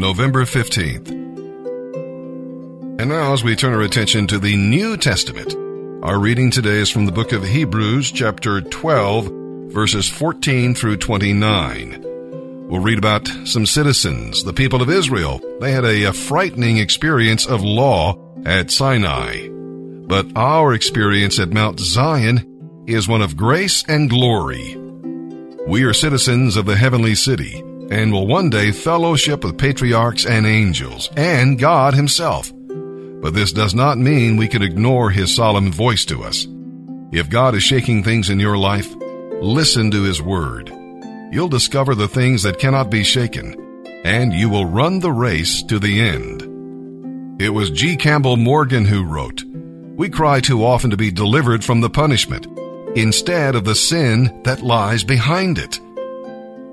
November 15th. And now, as we turn our attention to the New Testament, our reading today is from the book of Hebrews, chapter 12, verses 14 through 29. We'll read about some citizens, the people of Israel. They had a, a frightening experience of law at Sinai. But our experience at Mount Zion is one of grace and glory. We are citizens of the heavenly city and will one day fellowship with patriarchs and angels and God himself. But this does not mean we can ignore his solemn voice to us. If God is shaking things in your life, listen to his word. You'll discover the things that cannot be shaken, and you will run the race to the end. It was G. Campbell Morgan who wrote, We cry too often to be delivered from the punishment, instead of the sin that lies behind it.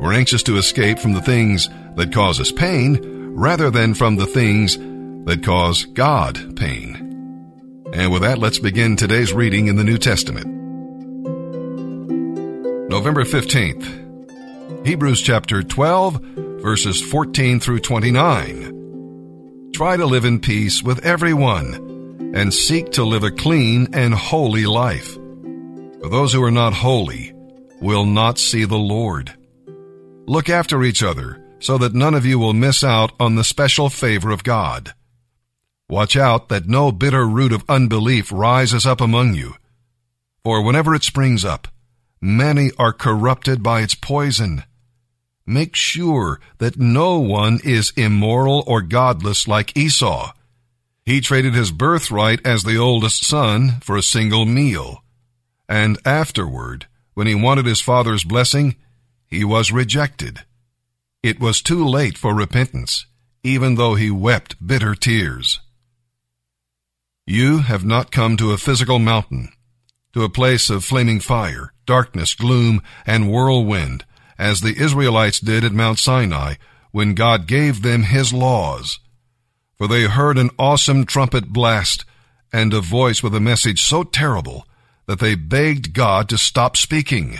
We're anxious to escape from the things that cause us pain rather than from the things that cause God pain. And with that, let's begin today's reading in the New Testament. November 15th, Hebrews chapter 12, verses 14 through 29. Try to live in peace with everyone and seek to live a clean and holy life. For those who are not holy will not see the Lord. Look after each other so that none of you will miss out on the special favor of God. Watch out that no bitter root of unbelief rises up among you. For whenever it springs up, many are corrupted by its poison. Make sure that no one is immoral or godless like Esau. He traded his birthright as the oldest son for a single meal. And afterward, when he wanted his father's blessing, he was rejected. It was too late for repentance, even though he wept bitter tears. You have not come to a physical mountain, to a place of flaming fire, darkness, gloom, and whirlwind, as the Israelites did at Mount Sinai when God gave them his laws. For they heard an awesome trumpet blast and a voice with a message so terrible that they begged God to stop speaking.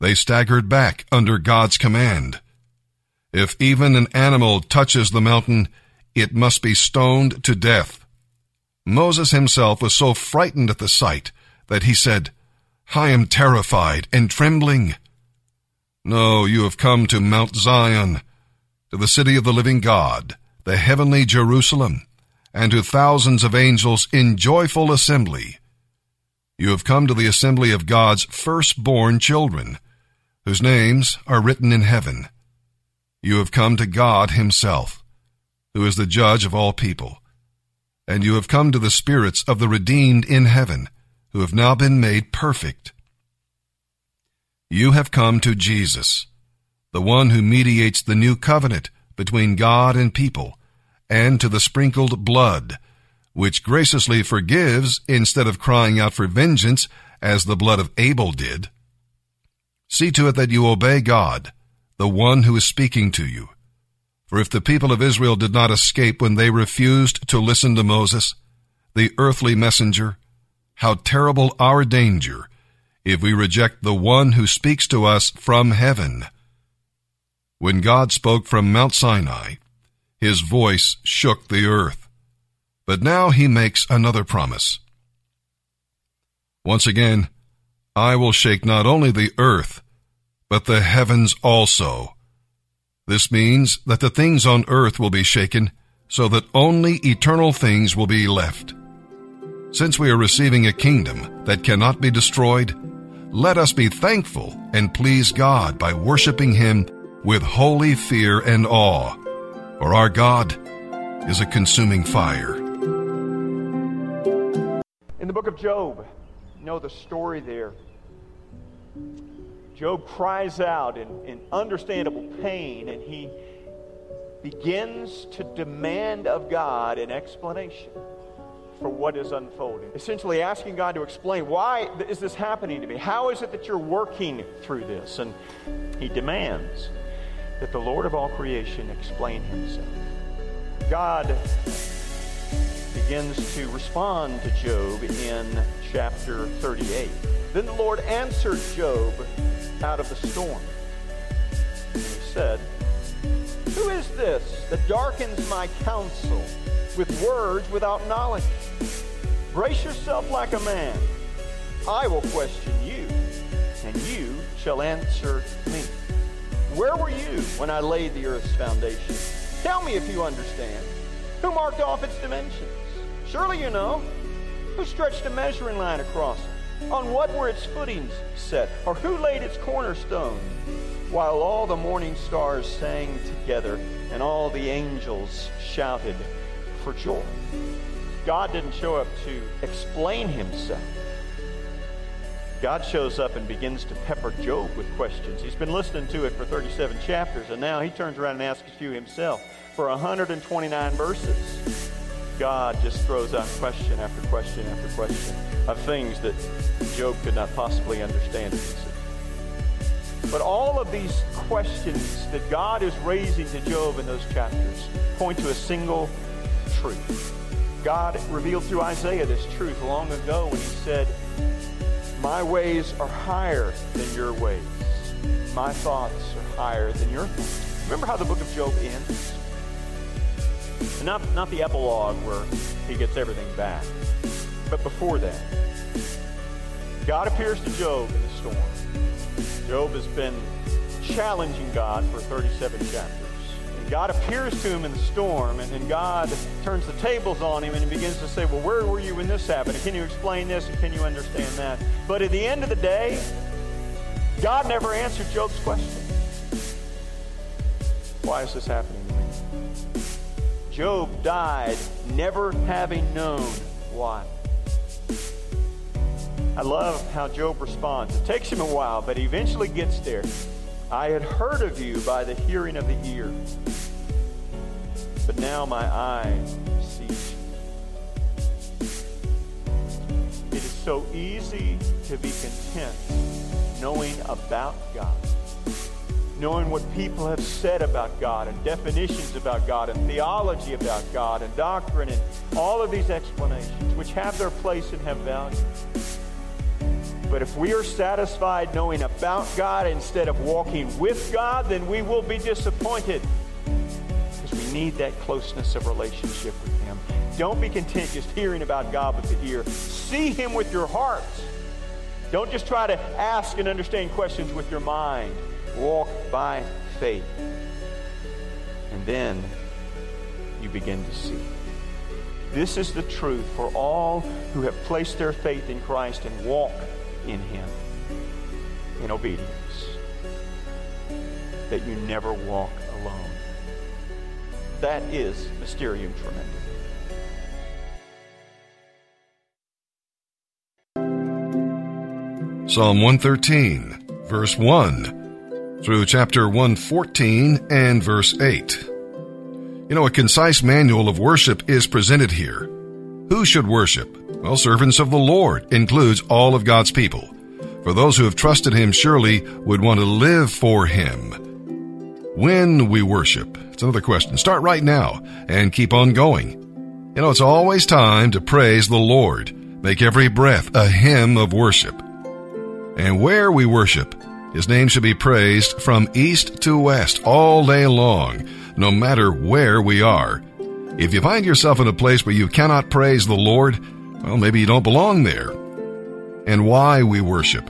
They staggered back under God's command. If even an animal touches the mountain, it must be stoned to death. Moses himself was so frightened at the sight that he said, I am terrified and trembling. No, you have come to Mount Zion, to the city of the living God, the heavenly Jerusalem, and to thousands of angels in joyful assembly. You have come to the assembly of God's firstborn children, whose names are written in heaven. You have come to God Himself, who is the judge of all people. And you have come to the spirits of the redeemed in heaven, who have now been made perfect. You have come to Jesus, the one who mediates the new covenant between God and people, and to the sprinkled blood, which graciously forgives instead of crying out for vengeance as the blood of Abel did. See to it that you obey God, the one who is speaking to you. For if the people of Israel did not escape when they refused to listen to Moses, the earthly messenger, how terrible our danger if we reject the one who speaks to us from heaven. When God spoke from Mount Sinai, his voice shook the earth. But now he makes another promise. Once again, I will shake not only the earth, but the heavens also. This means that the things on earth will be shaken, so that only eternal things will be left. Since we are receiving a kingdom that cannot be destroyed, let us be thankful and please God by worshiping Him with holy fear and awe, for our God is a consuming fire. In the book of Job, you know the story there. Job cries out in, in understandable pain and he begins to demand of God an explanation for what is unfolding. Essentially asking God to explain why is this happening to me? How is it that you're working through this? And he demands that the Lord of all creation explain himself. God begins to respond to Job in chapter 38. Then the Lord answered Job out of the storm. And he said, Who is this that darkens my counsel with words without knowledge? Brace yourself like a man. I will question you, and you shall answer me. Where were you when I laid the earth's foundation? Tell me if you understand. Who marked off its dimensions? Surely you know. Who stretched a measuring line across it? On what were its footings set? Or who laid its cornerstone? While all the morning stars sang together and all the angels shouted for joy. God didn't show up to explain himself. God shows up and begins to pepper Job with questions. He's been listening to it for 37 chapters, and now he turns around and asks you himself for 129 verses. God just throws out question after question after question of things that Job could not possibly understand. But all of these questions that God is raising to Job in those chapters point to a single truth. God revealed through Isaiah this truth long ago when he said, My ways are higher than your ways. My thoughts are higher than your thoughts. Remember how the book of Job ends? not, not the epilogue where he gets everything back, but before that. God appears to Job in the storm. Job has been challenging God for 37 chapters. God appears to him in the storm, and, and God turns the tables on him and he begins to say, Well, where were you when this happened? Can you explain this? And can you understand that? But at the end of the day, God never answered Job's question. Why is this happening to me? Job died never having known why. I love how Job responds. It takes him a while, but he eventually gets there. I had heard of you by the hearing of the ear, but now my eye sees you. It is so easy to be content knowing about God knowing what people have said about God and definitions about God and theology about God and doctrine and all of these explanations, which have their place and have value. But if we are satisfied knowing about God instead of walking with God, then we will be disappointed need that closeness of relationship with Him. Don't be content just hearing about God with the ear. See Him with your heart. Don't just try to ask and understand questions with your mind walk by faith. And then you begin to see. This is the truth for all who have placed their faith in Christ and walk in Him in obedience. That you never walk. That is Mysterium Tremendum. Psalm 113, verse 1 through chapter 114 and verse 8. You know, a concise manual of worship is presented here. Who should worship? Well, servants of the Lord includes all of God's people. For those who have trusted Him surely would want to live for Him. When we worship, it's another question. Start right now and keep on going. You know, it's always time to praise the Lord. Make every breath a hymn of worship. And where we worship, his name should be praised from east to west all day long, no matter where we are. If you find yourself in a place where you cannot praise the Lord, well, maybe you don't belong there. And why we worship?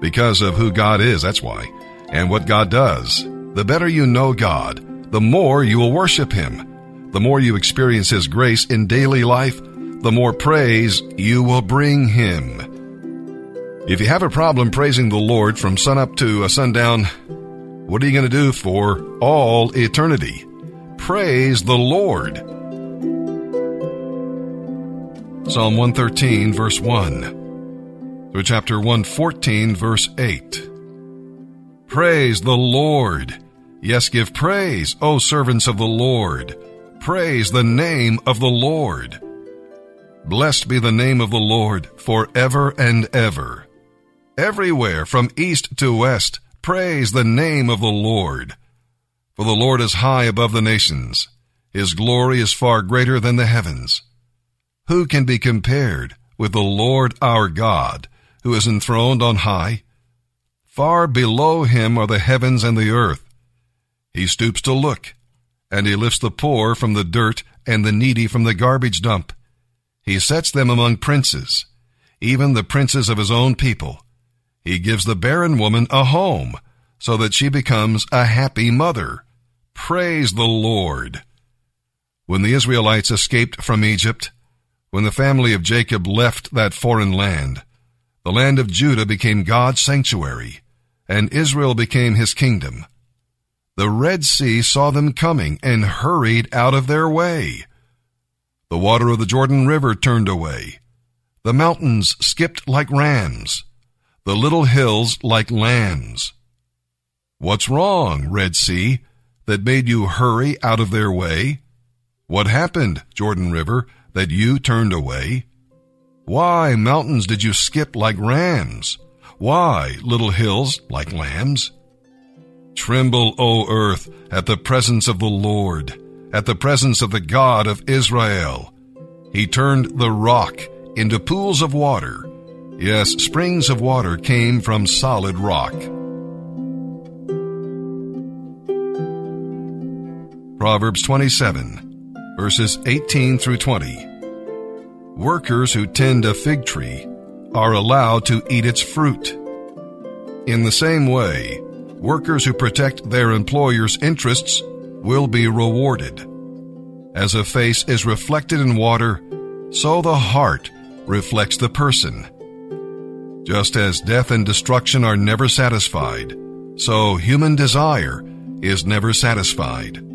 Because of who God is, that's why. And what God does. The better you know God, the more you will worship Him. The more you experience His grace in daily life, the more praise you will bring Him. If you have a problem praising the Lord from sunup to sundown, what are you going to do for all eternity? Praise the Lord. Psalm 113 verse 1 through chapter 114 verse 8. Praise the Lord. Yes, give praise, O servants of the Lord. Praise the name of the Lord. Blessed be the name of the Lord forever and ever. Everywhere from east to west, praise the name of the Lord. For the Lord is high above the nations. His glory is far greater than the heavens. Who can be compared with the Lord our God, who is enthroned on high? Far below him are the heavens and the earth. He stoops to look, and he lifts the poor from the dirt and the needy from the garbage dump. He sets them among princes, even the princes of his own people. He gives the barren woman a home so that she becomes a happy mother. Praise the Lord. When the Israelites escaped from Egypt, when the family of Jacob left that foreign land, the land of Judah became God's sanctuary, and Israel became his kingdom. The Red Sea saw them coming and hurried out of their way. The water of the Jordan River turned away. The mountains skipped like rams, the little hills like lambs. What's wrong, Red Sea, that made you hurry out of their way? What happened, Jordan River, that you turned away? Why, mountains, did you skip like rams? Why, little hills like lambs? Tremble, O earth, at the presence of the Lord, at the presence of the God of Israel. He turned the rock into pools of water. Yes, springs of water came from solid rock. Proverbs 27, verses 18 through 20. Workers who tend a fig tree are allowed to eat its fruit. In the same way, workers who protect their employer's interests will be rewarded. As a face is reflected in water, so the heart reflects the person. Just as death and destruction are never satisfied, so human desire is never satisfied.